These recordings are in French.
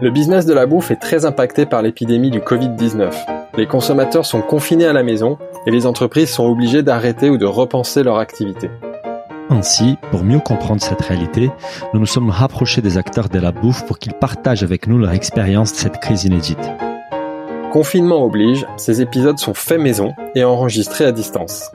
Le business de la bouffe est très impacté par l'épidémie du Covid-19. Les consommateurs sont confinés à la maison et les entreprises sont obligées d'arrêter ou de repenser leur activité. Ainsi, pour mieux comprendre cette réalité, nous nous sommes rapprochés des acteurs de la bouffe pour qu'ils partagent avec nous leur expérience de cette crise inédite. Confinement oblige, ces épisodes sont faits maison et enregistrés à distance.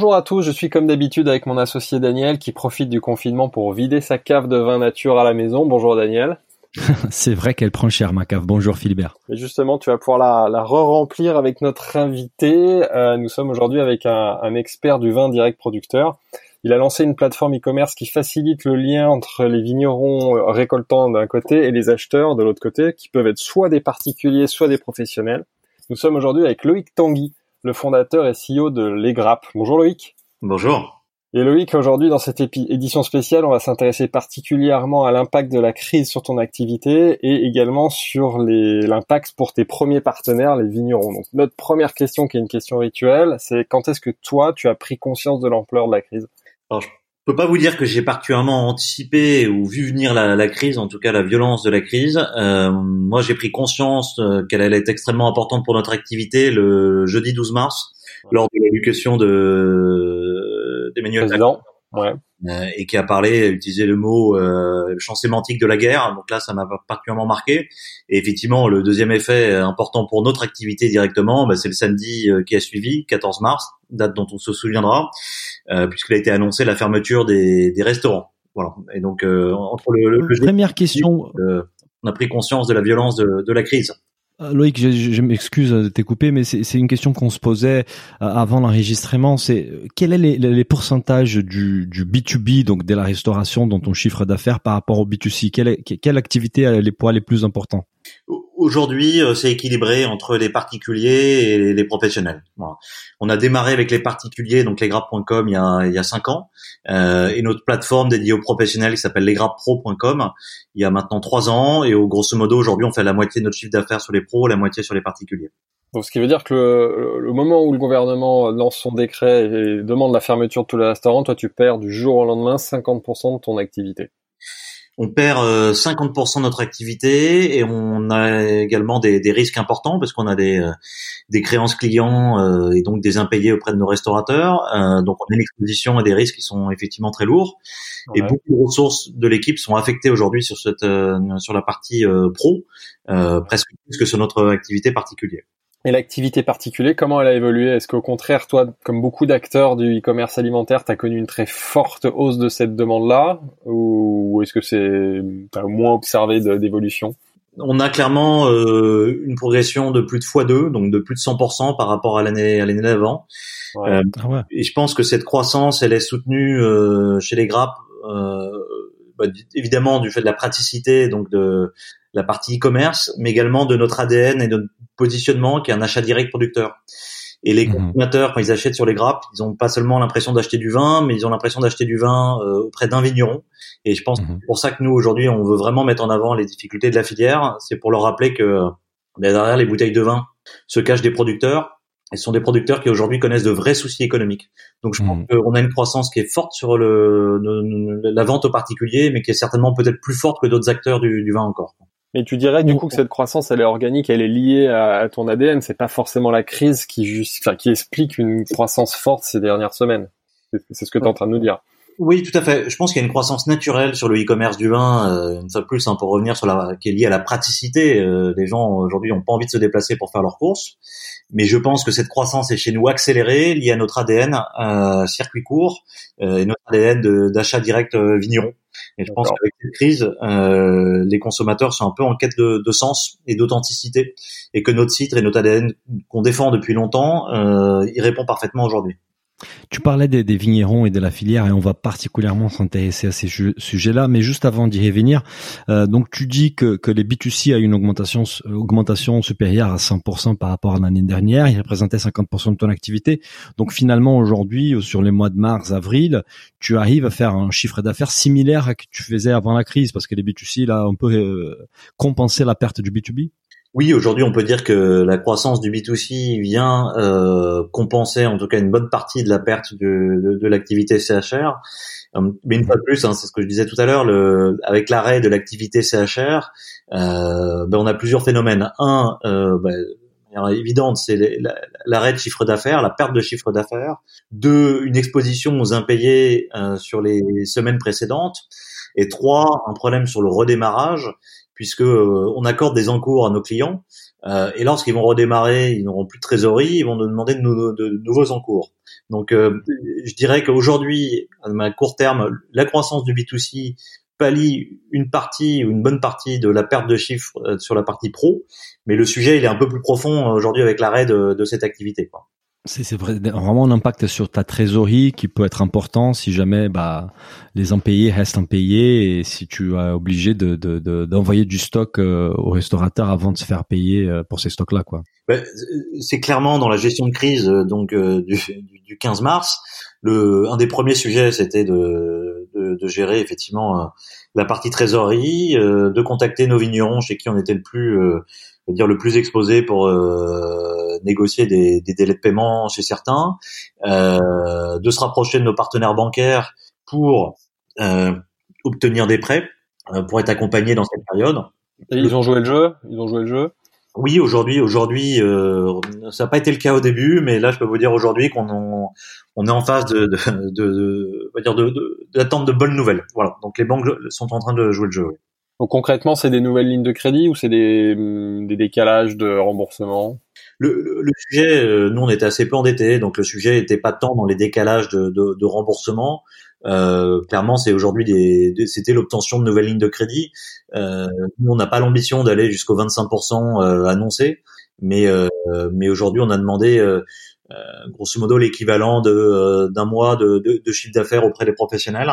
Bonjour à tous, je suis comme d'habitude avec mon associé Daniel qui profite du confinement pour vider sa cave de vin nature à la maison. Bonjour Daniel. C'est vrai qu'elle prend cher ma cave. Bonjour Philibert. Et justement, tu vas pouvoir la, la re-remplir avec notre invité. Euh, nous sommes aujourd'hui avec un, un, expert du vin direct producteur. Il a lancé une plateforme e-commerce qui facilite le lien entre les vignerons récoltants d'un côté et les acheteurs de l'autre côté, qui peuvent être soit des particuliers, soit des professionnels. Nous sommes aujourd'hui avec Loïc Tanguy, le fondateur et CEO de Les Grappes. Bonjour Loïc. Bonjour. Et Loïc, aujourd'hui dans cette édition spéciale, on va s'intéresser particulièrement à l'impact de la crise sur ton activité et également sur l'impact pour tes premiers partenaires, les vignerons. Donc notre première question, qui est une question rituelle, c'est quand est-ce que toi, tu as pris conscience de l'ampleur de la crise? Alors, je peux pas vous dire que j'ai particulièrement anticipé ou vu venir la, la, crise, en tout cas la violence de la crise. Euh, moi, j'ai pris conscience euh, qu'elle allait être extrêmement importante pour notre activité le jeudi 12 mars, lors de l'éducation de d'Emmanuel Macron. Ouais. Euh, et qui a parlé, utilisé le mot, euh, le champ sémantique de la guerre. Donc là, ça m'a particulièrement marqué. Et effectivement, le deuxième effet important pour notre activité directement, bah, c'est le samedi euh, qui a suivi, 14 mars, date dont on se souviendra, euh, puisqu'il a été annoncé la fermeture des, des restaurants. Voilà. Et donc euh, entre le, le, le première question, on a pris conscience de la violence de, de la crise. Euh, Loïc, je, je m'excuse de t'écouper, mais c'est une question qu'on se posait euh, avant l'enregistrement. C'est euh, quel est les, les, pourcentages du, du, B2B, donc de la restauration, dans ton chiffre d'affaires par rapport au B2C quelle, quelle activité est les poids les plus importants? Aujourd'hui, c'est équilibré entre les particuliers et les professionnels. On a démarré avec les particuliers, donc lesgrappes.com, il y a il y a cinq ans, euh, et notre plateforme dédiée aux professionnels qui s'appelle lesgrappepro.com, il y a maintenant trois ans, et au grosso modo aujourd'hui, on fait la moitié de notre chiffre d'affaires sur les pros, la moitié sur les particuliers. Donc, ce qui veut dire que le, le, moment où le gouvernement lance son décret et demande la fermeture de tous les restaurants, toi, tu perds du jour au lendemain 50% de ton activité on perd 50% euh, de notre activité et on a également des, des risques importants parce qu'on a des, euh, des créances clients euh, et donc des impayés auprès de nos restaurateurs. donc on a une exposition et des risques qui sont effectivement très lourds. Ouais. Et beaucoup de ressources de l'équipe sont affectées aujourd'hui sur cette sur la partie pro, presque plus que sur notre activité particulière. Et l'activité particulière, comment elle a évolué? Est-ce qu'au contraire, toi, comme beaucoup d'acteurs du e-commerce alimentaire, tu as connu une très forte hausse de cette demande-là? Ou est-ce que c'est as moins observé d'évolution? On a clairement euh, une progression de plus de x2, donc de plus de 100% par rapport à l'année à l'année d'avant. Ouais. Euh, ah ouais. Et je pense que cette croissance, elle est soutenue euh, chez les grappes, euh, bah, évidemment du fait de la praticité, donc de la partie e-commerce, mais également de notre ADN et de notre positionnement qui est un achat direct producteur. Et les mmh. consommateurs, quand ils achètent sur les grappes, ils n'ont pas seulement l'impression d'acheter du vin, mais ils ont l'impression d'acheter du vin euh, auprès d'un vigneron. Et je pense mmh. que c'est pour ça que nous, aujourd'hui, on veut vraiment mettre en avant les difficultés de la filière. C'est pour leur rappeler que ben, derrière les bouteilles de vin se cachent des producteurs. Et ce sont des producteurs qui aujourd'hui connaissent de vrais soucis économiques. Donc je mmh. pense qu'on a une croissance qui est forte sur le, le, la vente aux particuliers, mais qui est certainement peut-être plus forte que d'autres acteurs du, du vin encore. Mais tu dirais du coup que cette croissance, elle est organique, elle est liée à, à ton ADN. C'est pas forcément la crise qui, juste, enfin, qui explique une croissance forte ces dernières semaines. C'est ce que tu es en train de nous dire. Oui, tout à fait. Je pense qu'il y a une croissance naturelle sur le e-commerce du vin. Euh, une fois de plus, hein, pour revenir sur la qui est liée à la praticité. Euh, les gens aujourd'hui n'ont pas envie de se déplacer pour faire leurs courses, mais je pense que cette croissance est chez nous accélérée, liée à notre ADN euh, circuit court euh, et notre ADN d'achat direct euh, vigneron. Et je pense qu'avec cette crise, euh, les consommateurs sont un peu en quête de, de sens et d'authenticité, et que notre site et notre ADN qu'on défend depuis longtemps, euh, y répond parfaitement aujourd'hui. Tu parlais des, des, vignerons et de la filière et on va particulièrement s'intéresser à ces sujets-là. Mais juste avant d'y revenir, euh, donc tu dis que, que les B2C a une augmentation, supérieure à 100% par rapport à l'année dernière. Ils représentaient 50% de ton activité. Donc finalement aujourd'hui, sur les mois de mars, avril, tu arrives à faire un chiffre d'affaires similaire à ce que tu faisais avant la crise parce que les B2C là, on peut euh, compenser la perte du B2B. Oui, aujourd'hui, on peut dire que la croissance du B2C vient euh, compenser en tout cas une bonne partie de la perte de, de, l'activité CHR. Euh, mais une fois de plus, hein, c'est ce que je disais tout à l'heure, avec l'arrêt de l'activité CHR, euh, ben on a plusieurs phénomènes. Un, euh, ben, évidente, c'est l'arrêt de chiffre d'affaires, la perte de chiffre d'affaires. Deux, une exposition aux impayés euh, sur les semaines précédentes. Et trois, un problème sur le redémarrage puisque euh, on accorde des encours à nos clients euh, et lorsqu'ils vont redémarrer, ils n'auront plus de trésorerie, ils vont nous demander de, nouveaux encours. Donc, euh, je dirais qu'aujourd'hui, à court terme, la croissance du B2C pallie une partie ou une bonne partie de la perte de chiffres sur la partie pro, mais le sujet il est un peu plus profond aujourd'hui avec l'arrêt de, cette activité. C'est vraiment un impact sur ta trésorerie qui peut être important si jamais bah, les impayés restent impayés et si tu es obligé d'envoyer de, du stock euh, au restaurateur avant de se faire payer euh, pour ces stocks-là. quoi. Ben, c'est clairement dans la gestion de crise euh, donc du, du 15 mars, le, un des premiers sujets c'était de, de, gérer effectivement la partie trésorerie, de contacter nos vignerons chez qui on était le plus dire le plus exposé pour euh, négocier des, des, délais de paiement chez certains, euh, de se rapprocher de nos partenaires bancaires pour euh, obtenir des prêts, euh, pour être accompagnés dans cette période. Et ils ont joué le jeu Ils ont joué le jeu? Oui, aujourd'hui, aujourd'hui, euh, ça n'a pas été le cas au début, mais là, je peux vous dire aujourd'hui qu'on on est en phase de, de, de, de dire d'attendre de, bonnes nouvelles. Voilà. Donc les banques sont en train de jouer le jeu. Donc concrètement, c'est des nouvelles lignes de crédit ou c'est des, des décalages de remboursement? Le, le, sujet, euh, nous on était assez peu endettés, donc le sujet n'était pas tant dans les décalages de, de, de remboursement. Euh, clairement, c'est aujourd'hui des, c'était l'obtention de nouvelles lignes de crédit. Euh, nous, on n'a pas l'ambition d'aller jusqu'au 25% euh, annoncé, mais mais aujourd'hui, on a demandé grosso modo l'équivalent de d'un mois de, de, de, chiffre d'affaires auprès des professionnels.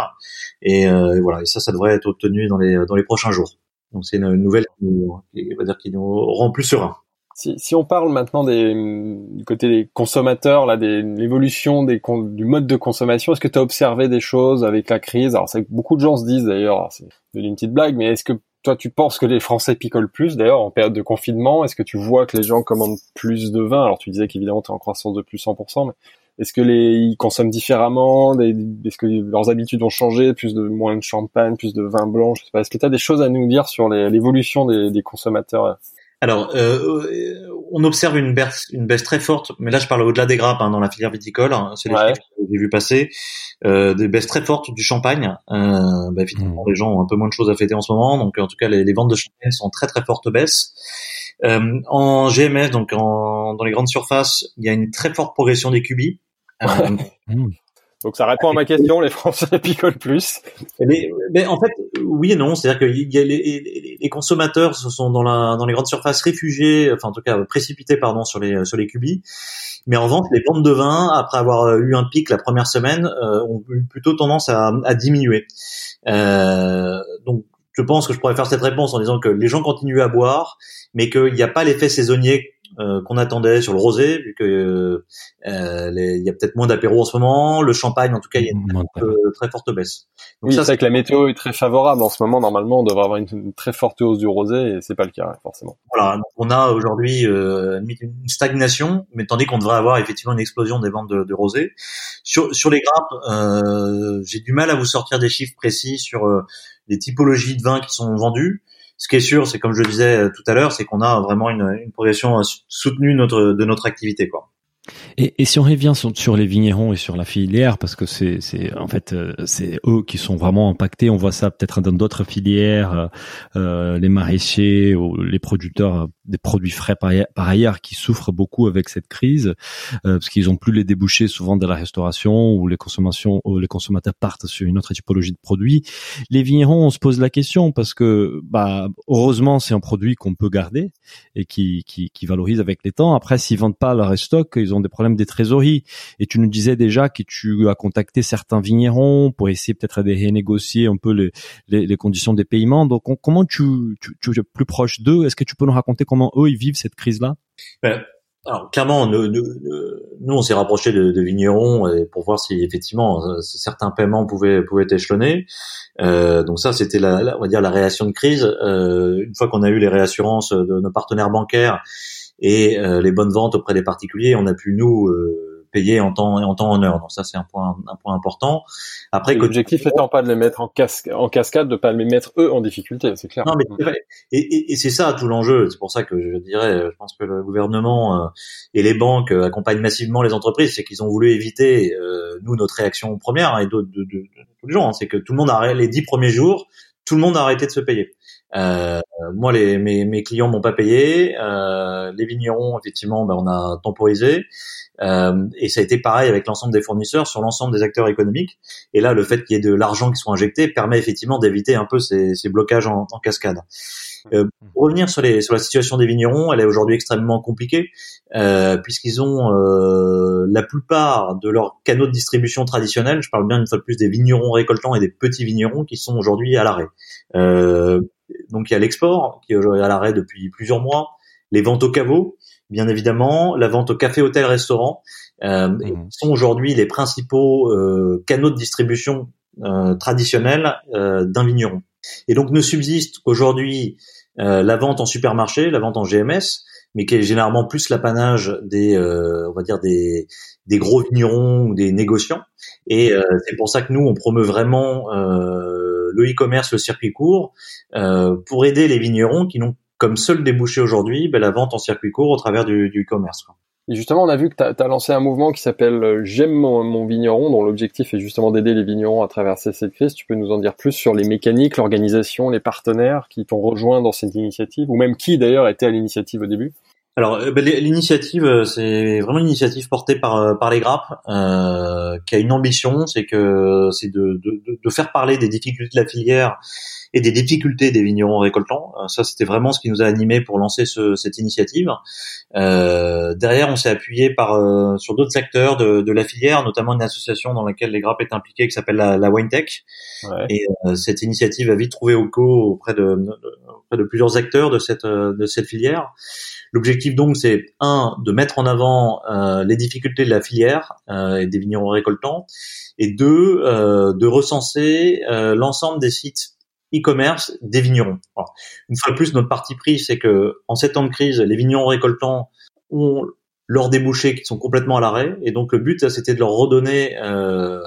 Et, euh, voilà, et ça, ça devrait être obtenu dans les dans les prochains jours. Donc c'est une nouvelle qui nous, va dire, qui nous rend plus serein. Si, on parle maintenant des, du côté des consommateurs, là, des, l'évolution du mode de consommation, est-ce que tu as observé des choses avec la crise? Alors, c'est beaucoup de gens se disent d'ailleurs, c'est une petite blague, mais est-ce que toi, tu penses que les Français picolent plus, d'ailleurs, en période de confinement? Est-ce que tu vois que les gens commandent plus de vin? Alors, tu disais qu'évidemment, tu es en croissance de plus 100%, mais est-ce que les ils consomment différemment? Est-ce que leurs habitudes ont changé? Plus de moins de champagne, plus de vin blanc Je sais pas. Est-ce que tu as des choses à nous dire sur l'évolution des consommateurs? Alors, euh, on observe une baisse, une baisse très forte, mais là je parle au-delà des grappes hein, dans la filière viticole, hein, c'est les que j'ai vu passer, euh, des baisses très fortes du champagne. Euh, bah, évidemment, mmh. les gens ont un peu moins de choses à fêter en ce moment, donc en tout cas les, les ventes de champagne sont en très très forte baisse. Euh, en GMS, donc en, dans les grandes surfaces, il y a une très forte progression des cubis. Euh, mmh. Donc ça répond à ma question, les Français picolent plus. Mais, mais en fait, oui et non. C'est-à-dire que y a les, les, consommateurs se sont dans, la, dans les grandes surfaces réfugiés, enfin en tout cas précipités pardon sur les sur les cubis. Mais en revanche, les ventes de vin, après avoir eu un pic la première semaine, euh, ont eu plutôt tendance à, à diminuer. Euh, donc je pense que je pourrais faire cette réponse en disant que les gens continuent à boire, mais qu'il n'y a pas l'effet saisonnier euh, qu'on attendait sur le rosé, vu que euh, il y a peut-être moins d'apéro en ce moment. Le champagne, en tout cas, il y a une très, forte baisse. Donc oui, ça, c'est que la météo est très favorable en ce moment. Normalement, on devrait avoir une, très forte hausse du rosé, et c'est pas le cas forcément. Voilà, on a aujourd'hui euh, une stagnation, mais tandis qu'on devrait avoir effectivement une explosion des ventes de, de rosé. Sur, sur les grappes, euh, j'ai du mal à vous sortir des chiffres précis sur euh, les typologies de vins qui sont vendus. Ce qui est sûr, c'est comme je le disais euh, tout à l'heure, c'est qu'on a vraiment une, progression euh, soutenue de notre activité. Quoi. Et, si on revient sur, les vignerons et sur la filière, parce que c'est, en fait euh, c'est eux qui sont vraiment impactés. On voit ça peut-être dans d'autres filières, les maraîchers ou les producteurs des produits frais par, ailleurs qui souffrent beaucoup avec cette crise, euh, parce qu'ils ont plus les débouchés souvent de la restauration ou les consommations, ou les consommateurs partent sur une autre typologie de produits. Les vignerons, on se pose la question parce que bah heureusement c'est un produit qu'on peut garder et qui, qui, qui valorise avec les temps. Après, s'ils vendent pas leur stock, ils ont des problèmes des trésoreries. Et tu nous disais déjà que tu as contacté certains vignerons pour essayer peut-être de renégocier un peu les, les, les conditions des paiements. Donc, comment tu, tu, tu es plus proche d'eux? Est-ce que tu peux nous raconter comment eux ils vivent cette crise-là? Ben, alors clairement, nous, nous, on s'est rapproché de, de, vignerons pour voir si effectivement euh, certains paiements pouvaient pouvaient échelonnés. Euh, donc ça, c'était la, on va dire la réaction de crise. Euh, une fois qu'on a eu les réassurances de nos partenaires bancaires et euh, les bonnes ventes auprès des particuliers, on a pu nous en temps en temps en heure. Donc ça c'est un point un point important. Après l'objectif étant pas de les mettre en, casque, en cascade, de pas les mettre eux en difficulté, c'est clair. Non mais c'est vrai. Et, et, et c'est ça tout l'enjeu. C'est pour ça que je dirais, je pense que le gouvernement euh, et les banques euh, accompagnent massivement les entreprises, c'est qu'ils ont voulu éviter euh, nous notre réaction première hein, et d'autres de, de, de, les gens, hein, c'est que tout le monde a les dix premiers jours, tout le monde a arrêté de se payer. Euh, moi, les, mes, mes clients m'ont pas payé. Euh, les vignerons, effectivement, ben, on a temporisé. Euh, et ça a été pareil avec l'ensemble des fournisseurs sur l'ensemble des acteurs économiques. Et là, le fait qu'il y ait de l'argent qui soit injecté permet effectivement d'éviter un peu ces, ces blocages en, en cascade. Euh, pour revenir sur, les, sur la situation des vignerons, elle est aujourd'hui extrêmement compliquée euh, puisqu'ils ont euh, la plupart de leurs canaux de distribution traditionnels. Je parle bien une fois de plus des vignerons récoltants et des petits vignerons qui sont aujourd'hui à l'arrêt. Euh, donc il y a l'export qui est à l'arrêt depuis plusieurs mois, les ventes au caveau, bien évidemment, la vente au café, hôtel, restaurant, euh, mmh. sont aujourd'hui les principaux euh, canaux de distribution euh, traditionnels euh, d'un vigneron. Et donc ne subsiste aujourd'hui euh, la vente en supermarché, la vente en GMS, mais qui est généralement plus l'apanage des, on va dire des, des gros vignerons ou des négociants. Et c'est pour ça que nous on promeut vraiment le e-commerce, le circuit court, pour aider les vignerons qui n'ont comme seul débouché aujourd'hui ben, la vente en circuit court au travers du, e-commerce. Et justement, on a vu que tu as, lancé un mouvement qui s'appelle euh, J'aime mon, vigneron, dont l'objectif est justement d'aider les vignerons à traverser cette crise. Tu peux nous en dire plus sur les mécaniques, l'organisation, les partenaires qui t'ont rejoint dans cette initiative, ou même qui d'ailleurs était à l'initiative au début? Alors euh, ben, l'initiative, euh, c'est vraiment une initiative portée par par les grappes, euh, qui a une ambition, c'est que c'est de, de, de, faire parler des difficultés de la filière et des difficultés des vignerons récoltants. Euh, ça, c'était vraiment ce qui nous a animés pour lancer ce, cette initiative. Euh, derrière, on s'est appuyé par euh, sur d'autres acteurs de, de, la filière, notamment une association dans laquelle les grappes est impliquée qui s'appelle la, la WineTech. Ouais. Et euh, cette initiative a vite trouvé co auprès de, auprès de plusieurs acteurs de cette de cette filière. L'objectif donc, c'est un de mettre en avant euh, les difficultés de la filière euh, et des vignerons récoltants, et deux euh, de recenser l'ensemble des sites e-commerce des vignerons. une fois de plus, notre parti pris, c'est que en ces temps de crise, les vignerons récoltants ont leurs débouchés qui sont complètement à l'arrêt, et donc le but, c'était de leur redonner euh,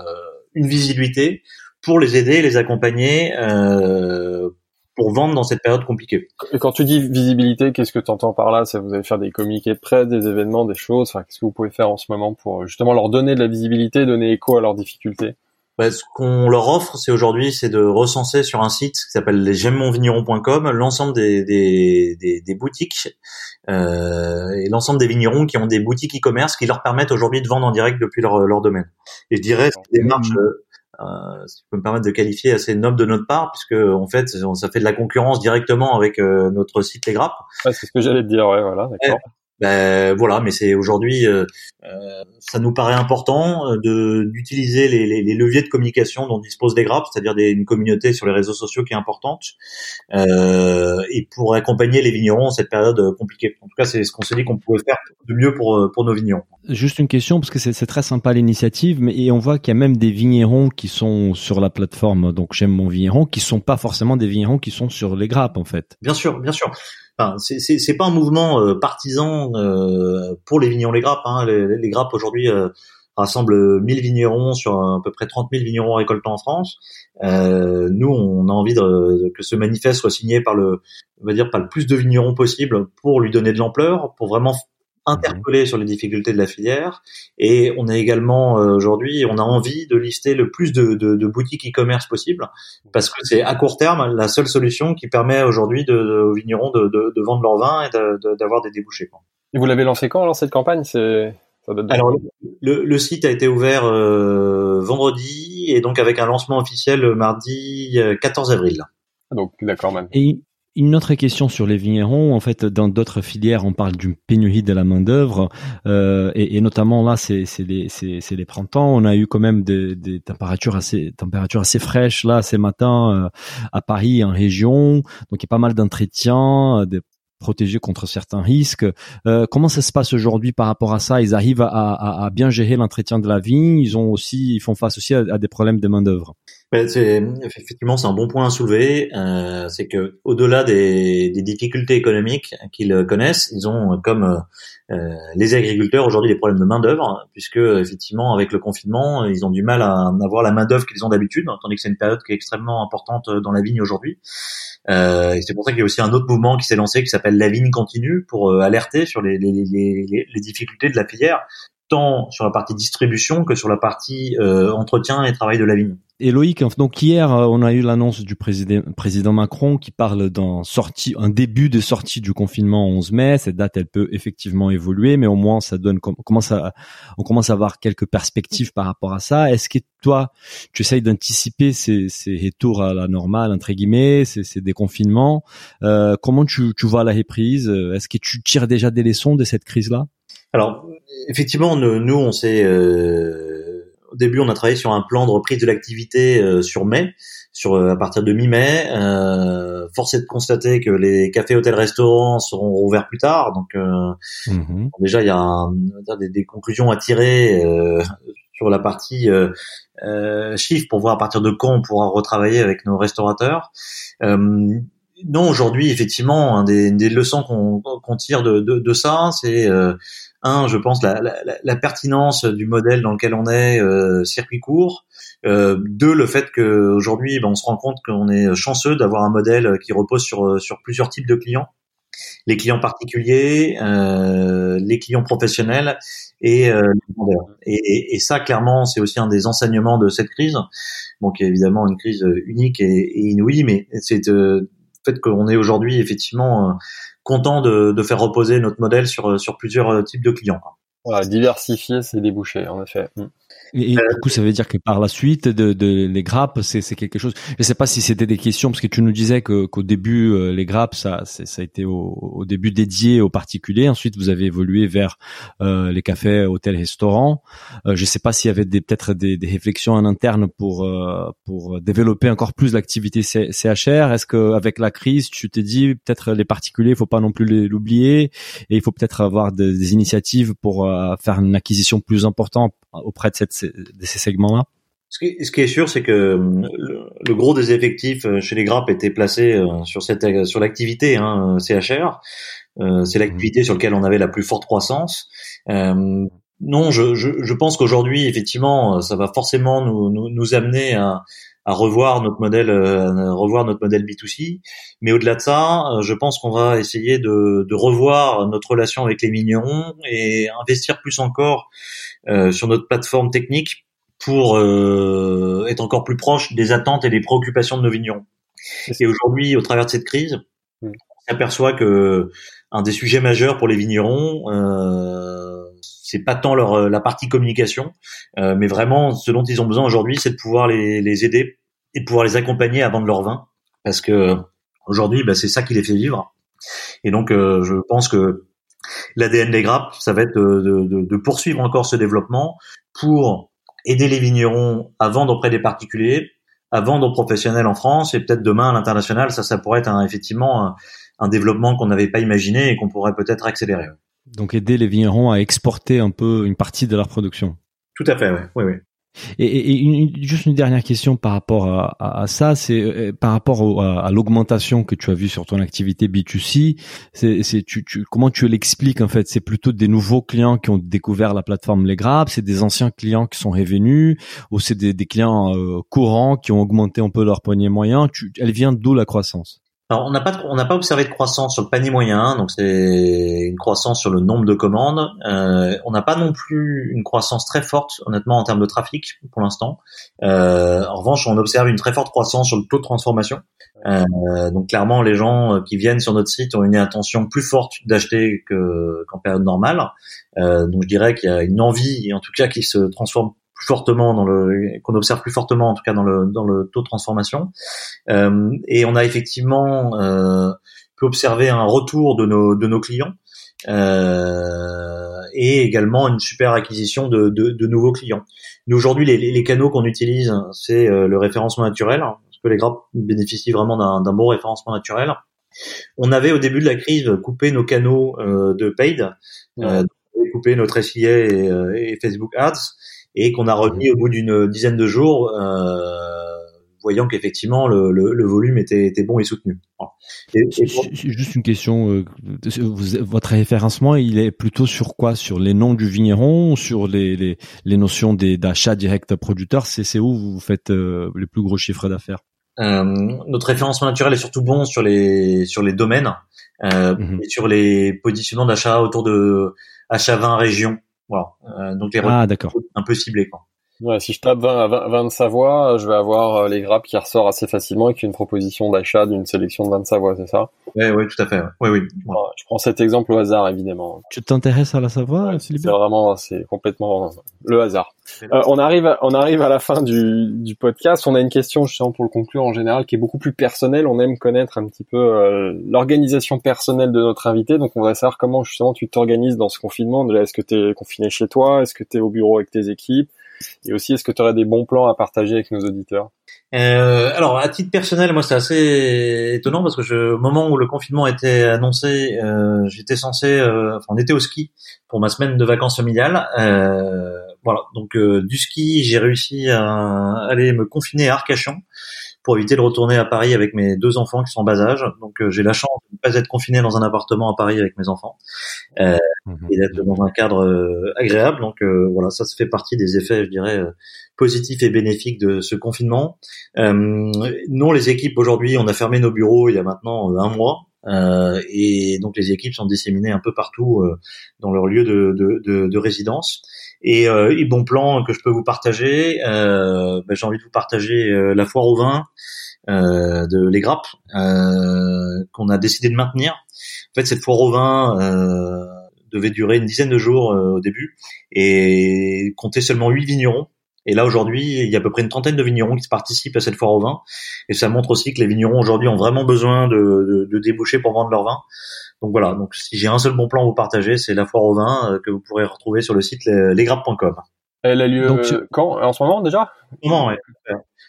une visibilité pour les aider, les accompagner euh, pour vendre dans cette période compliquée. Et quand tu dis visibilité, qu'est-ce que tu entends par là? Ça vous allez faire des communiqués de presse, des événements, des choses? Enfin, qu'est-ce que vous pouvez faire en ce moment pour justement leur donner de la visibilité, donner écho à leurs difficultés? Bah, ce qu'on leur offre, c'est aujourd'hui, c'est de recenser sur un site qui s'appelle lesjemmonvigneron.com l'ensemble des, des, des, des boutiques euh, et l'ensemble des vignerons qui ont des boutiques e-commerce qui leur permettent aujourd'hui de vendre en direct depuis leur, leur domaine. Et je dirais, c'est une démarche, mmh. euh, si je peux me permettre de qualifier, assez noble de notre part, puisque en fait, ça fait de la concurrence directement avec euh, notre site Les Grappes. Ouais, c'est ce que j'allais te dire, ouais, voilà, d'accord ben voilà, mais c'est aujourd'hui, euh, euh, ça nous paraît important euh, de d'utiliser les, les, les, leviers de communication dont disposent les grappes, c'est-à-dire une communauté sur les réseaux sociaux qui est importante, euh, et pour accompagner les vignerons en cette période compliquée. En tout cas, c'est ce qu'on s'est dit qu'on pouvait faire de mieux pour pour nos vignerons. Juste une question parce que c'est très sympa l'initiative, mais et on voit qu'il y a même des vignerons qui sont sur la plateforme, donc j'aime mon vigneron, qui sont pas forcément des vignerons qui sont sur les grappes en fait. Bien sûr, bien sûr. Enfin, c'est pas un mouvement euh, partisan euh, pour les vignerons les grappes. Hein. Les, grappes aujourd'hui euh, rassemblent 1000 vignerons sur à peu près 30 000 vignerons récoltants en France. nous, on a envie de, que ce manifeste soit signé par le, on va dire, par le plus de vignerons possible pour lui donner de l'ampleur, pour vraiment interpeller sur les difficultés de la filière et on a également euh, aujourd'hui on a envie de lister le plus de, de, de boutiques e-commerce possible parce que c'est à court terme la seule solution qui permet aujourd'hui de, aux vignerons de, de, vendre leur vin et d'avoir des débouchés. Et vous l'avez lancé quand alors cette campagne? C'est alors le, le, site a été ouvert euh, vendredi et donc avec un lancement officiel le mardi 14 euh, avril. Donc d'accord même. Et une autre question sur les vignerons. En fait, dans d'autres filières, on parle d'une pénurie de la main d'œuvre, euh, et, et, notamment là, c'est les, les printemps. On a eu quand même des, des, températures assez températures assez fraîches là ces matins euh, à Paris en région. Donc il y a pas mal d'entretiens, des protéger contre certains risques. Euh, comment ça se passe aujourd'hui par rapport à ça? Ils arrivent à, à, bien gérer l'entretien de la vigne. Ils ont aussi, ils font face aussi à, des problèmes de main d'œuvre. C'est effectivement c'est un bon point à soulever. Euh, c'est que au-delà des, des, difficultés économiques qu'ils connaissent, ils ont comme euh, les agriculteurs aujourd'hui des problèmes de main d'œuvre, puisque effectivement avec le confinement, ils ont du mal à avoir la main d'œuvre qu'ils ont d'habitude, tandis que c'est une période qui est extrêmement importante dans la vigne aujourd'hui. Euh, c'est pour ça qu'il y a aussi un autre mouvement qui s'est lancé qui s'appelle la vigne continue pour euh, alerter sur les, difficultés de la filière, tant sur la partie distribution que sur la partie euh, entretien et travail de la vigne. Et Loïc, donc hier, euh, on a eu l'annonce du président, président Macron qui parle d'un sortie, un début de sortie du confinement 11 mai. Cette date, elle peut effectivement évoluer, mais au moins, ça donne, on commence à, on commence à avoir quelques perspectives par rapport à ça. Est-ce que toi, tu essayes d'anticiper ces, ces retours à la normale, entre guillemets, ces, ces déconfinements? Euh, comment tu, tu vois la reprise? Est-ce que tu tires déjà des leçons de cette crise-là? Alors, effectivement, nous, on s'est, euh au début, on a travaillé sur un plan de reprise de l'activité euh, sur mai, sur euh, à partir de mi-mai. Euh, force est de constater que les cafés, hôtels, restaurants seront rouverts plus tard. Donc euh, mhm. déjà, il y a des, des, conclusions à tirer sur la partie chiffre pour voir à partir de quand on pourra retravailler avec nos restaurateurs. Non, aujourd'hui, effectivement, un des, des leçons qu'on tire de, de, de ça, c'est un, je pense la, la, la, pertinence du modèle dans lequel on est, euh, circuit court. Euh, deux, le fait qu'aujourd'hui, ben, on se rend compte qu'on est chanceux d'avoir un modèle qui repose sur sur plusieurs types de clients les clients particuliers, euh, les clients professionnels et euh, les vendeurs. Et, et, ça, clairement, c'est aussi un des enseignements de cette crise. Donc, évidemment, une crise unique et, et inouïe, mais c'est euh, fait qu'on est aujourd'hui effectivement content de, faire reposer notre modèle sur, sur plusieurs euh, types de clients. Diversifier ses débouchés, en effet. Et, du coup, ça veut dire que par la suite, de, de les grappes, c'est, c'est quelque chose. Je sais pas si c'était des questions parce que tu nous disais que qu'au début, euh, les grappes, ça, ça a été au, au, début dédié aux particuliers. Ensuite, vous avez évolué vers euh, les cafés, hôtels, restaurants. Euh, je sais pas s'il y avait des, peut-être des, des, réflexions en interne pour euh, pour développer encore plus l'activité CHR. Est-ce que avec la crise, tu t'es dit peut-être les particuliers, il faut pas non plus l'oublier et il faut peut-être avoir des, des initiatives pour euh, faire une acquisition plus importante auprès de, cette, de ces segments-là ce qui, ce qui, est sûr, c'est que euh, le, gros des effectifs euh, chez les grappes était placé euh, sur cette sur l'activité hein, CHR. c'est l'activité sur laquelle on avait la plus forte croissance. Euh, non, je, je, je pense qu'aujourd'hui, effectivement, ça va forcément nous, nous, nous amener à, à, revoir notre modèle, à revoir notre modèle B2C. Mais au-delà de ça, je pense qu'on va essayer de, de, revoir notre relation avec les mignons et investir plus encore euh, sur notre plateforme technique pour euh, être encore plus proche des attentes et des préoccupations de nos vignerons. Et aujourd'hui, au travers de cette crise, on s'aperçoit que un des sujets majeurs pour les vignerons, euh, c'est pas tant leur la partie communication, euh, mais vraiment ce dont ils ont besoin aujourd'hui, c'est de pouvoir les, aider et pouvoir les accompagner à vendre leur vin, parce que aujourd'hui, bah, c'est ça qui les fait vivre. Et donc, euh, je pense que l'ADN des grappes, ça va être de, poursuivre encore ce développement pour aider les vignerons à vendre auprès des particuliers, à vendre aux professionnels en France et peut-être demain à l'international. Ça, ça pourrait être effectivement un développement qu'on n'avait pas imaginé et qu'on pourrait peut-être accélérer. Donc aider les vignerons à exporter un peu une partie de leur production. Tout à fait, oui, oui, oui. Et, et une, juste une dernière question par rapport à, à, ça, c'est euh, par rapport à, à l'augmentation que tu as vue sur ton activité B2C. C'est, c'est tu, tu, comment tu l'expliques en fait? C'est plutôt des nouveaux clients qui ont découvert la plateforme Les Grappes, c'est des anciens clients qui sont revenus, ou c'est des, des clients euh, courants qui ont augmenté un peu leur poignet moyen? Tu, elle vient d'où la croissance? Alors, on n'a pas on n'a pas observé de croissance sur le panier moyen, donc c'est une croissance sur le nombre de commandes. Euh, on n'a pas non plus une croissance très forte, honnêtement, en termes de trafic pour l'instant. Euh, en revanche, on observe une très forte croissance sur le taux de transformation. Euh, donc clairement, les gens qui viennent sur notre site ont une intention plus forte d'acheter qu'en période normale. Donc je dirais qu'il y a une envie, en tout cas, qui se transforme plus fortement dans le qu'on observe plus fortement en tout cas dans le dans le taux de transformation. Euh, et on a effectivement euh, pu observer un retour de nos de nos clients euh, et également une super acquisition de, de, de nouveaux clients. Nous aujourd'hui les, les canaux qu'on utilise c'est euh, le référencement naturel parce que les grappes bénéficient vraiment d'un bon référencement naturel. On avait au début de la crise coupé nos canaux de paid, coupé notre SIA et, Facebook Ads, et qu'on a remis au bout d'une dizaine de jours voyant qu'effectivement le, le, volume était, était, bon et soutenu. Juste une question, euh, votre référencement, il est plutôt sur quoi? Sur les noms du vigneron, sur les, les, les notions d'achat direct producteur? C'est où vous faites euh, les plus gros chiffres d'affaires? Euh, Notre référencement naturel est surtout bon sur les sur les domaines euh, mhm. et sur les positionnements d'achat autour de achat 20 régions. Voilà. Euh, donc les ah, d'accord. un peu ciblés quoi. Ouais, si je tape 20, 20, de Savoie, je vais avoir euh, les grappes qui ressortent assez facilement avec une proposition d'achat d'une sélection de 20 de Savoie, c'est ça? Oui, oui, tout à fait. Oui, oui. je prends cet exemple au hasard, évidemment. Tu t'intéresses à la Savoie, C'est vraiment, c'est complètement le hasard. Euh, on arrive, on arrive à la fin du, du podcast. On a une question justement pour le conclure en général qui est beaucoup plus personnelle. On aime connaître un petit peu euh, l'organisation personnelle de notre invité. Donc, on va savoir comment justement tu t'organises dans ce confinement. Déjà, est-ce que tu es confiné chez toi? Est-ce que tu es au bureau avec tes équipes? Et aussi, est-ce que tu aurais des bons plans à partager avec nos auditeurs? Euh, alors, à titre personnel, moi, c'est assez étonnant parce que je, au moment où le confinement était annoncé, euh, j'étais censé, euh, enfin, on était au ski pour ma semaine de vacances familiales. Euh, voilà, donc euh, du ski, j'ai réussi à aller me confiner à Arcachon pour éviter de retourner à Paris avec mes deux enfants qui sont en bas âge. Donc euh, j'ai la chance de ne pas être confiné dans un appartement à Paris avec mes enfants euh, mhm. et d'être dans un cadre euh, agréable. Donc euh, voilà, ça, ça fait partie des effets, je dirais, positifs et bénéfiques de ce confinement. nous, les équipes aujourd'hui, on a fermé nos bureaux il y a maintenant un mois. Euh, et donc les équipes sont disséminées un peu partout euh, dans leur lieu de, de, de, de résidence. Et, euh, et, bon plan que je peux vous partager, ben, j'ai envie de vous partager la foire au vin de Les Grappes qu'on a décidé de maintenir. En fait, cette foire au vin devait durer une dizaine de jours au début et compter seulement huit vignerons. Et là aujourd'hui, il y a à peu près une trentaine de vignerons qui participent à cette foire au vin, et ça montre aussi que les vignerons aujourd'hui ont vraiment besoin de, de, de déboucher pour vendre leur vin. Donc voilà, donc si j'ai un seul bon plan à vous partager, c'est la foire au vin euh, que vous pourrez retrouver sur le site lesgrappes.com. Elle a lieu donc, quand? En ce moment déjà? Non, ouais.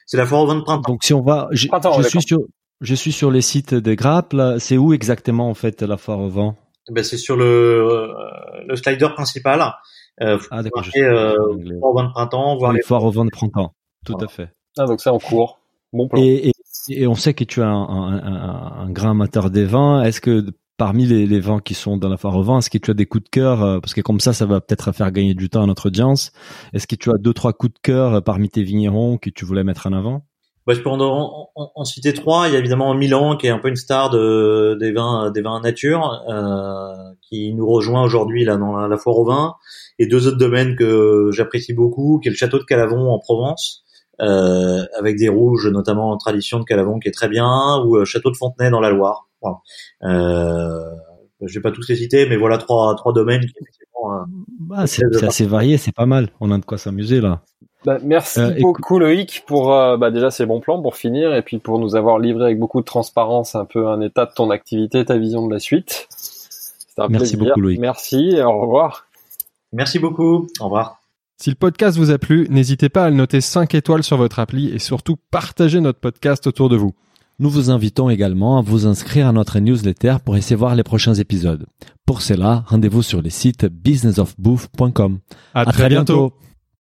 C'est la foire au vin de printemps. Donc si on va, je, je suis sur, je suis sur les sites des grappes. C'est où exactement en fait la foire au vin? Eh ben, c'est sur le, euh, le slider principal. Euh, ah d'accord. Euh, foire au vin de printemps, voir les foires au vin de printemps. Tout à fait. Ah donc c'est en cours. Bon plan. Et, et, et, on sait que tu es un, un, un, un grand amateur des vins. Est-ce que parmi les, les, vins qui sont dans la foire au vin, est-ce que tu as des coups de cœur euh, Parce que comme ça, ça va peut-être faire gagner du temps à notre audience. Est-ce que tu as deux trois coups de cœur euh, parmi tes vignerons que tu voulais mettre en avant? Je peux en, en, citer trois. Il y a évidemment Milan qui est un peu une star de, des vins vins nature, euh, qui nous rejoint aujourd'hui là dans la, foire au vin, et deux autres domaines que j'apprécie beaucoup, qui est le château de Calavon en Provence, euh, avec des rouges notamment en tradition de Calavon qui est très bien, ou euh, château de Fontenay dans la Loire. Voilà. Euh, je vais pas tous les citer, mais voilà trois domaines qui bah, c'est assez varié, c'est pas mal. On a de quoi s'amuser là. Bah, merci euh, beaucoup Loïc pour euh, bah, déjà ces bons plans pour finir et puis pour nous avoir livré avec beaucoup de transparence un peu un état de ton activité, ta vision de la suite. Un merci beaucoup Loïc. Merci et au revoir. Merci beaucoup. Au revoir. Si le podcast vous a plu, n'hésitez pas à le noter 5 étoiles sur votre appli et surtout partagez notre podcast autour de vous. Nous vous invitons également à vous inscrire à notre newsletter pour essayer voir les prochains épisodes. Pour cela, rendez-vous sur le site businessofbooth.com. À, très, bientôt.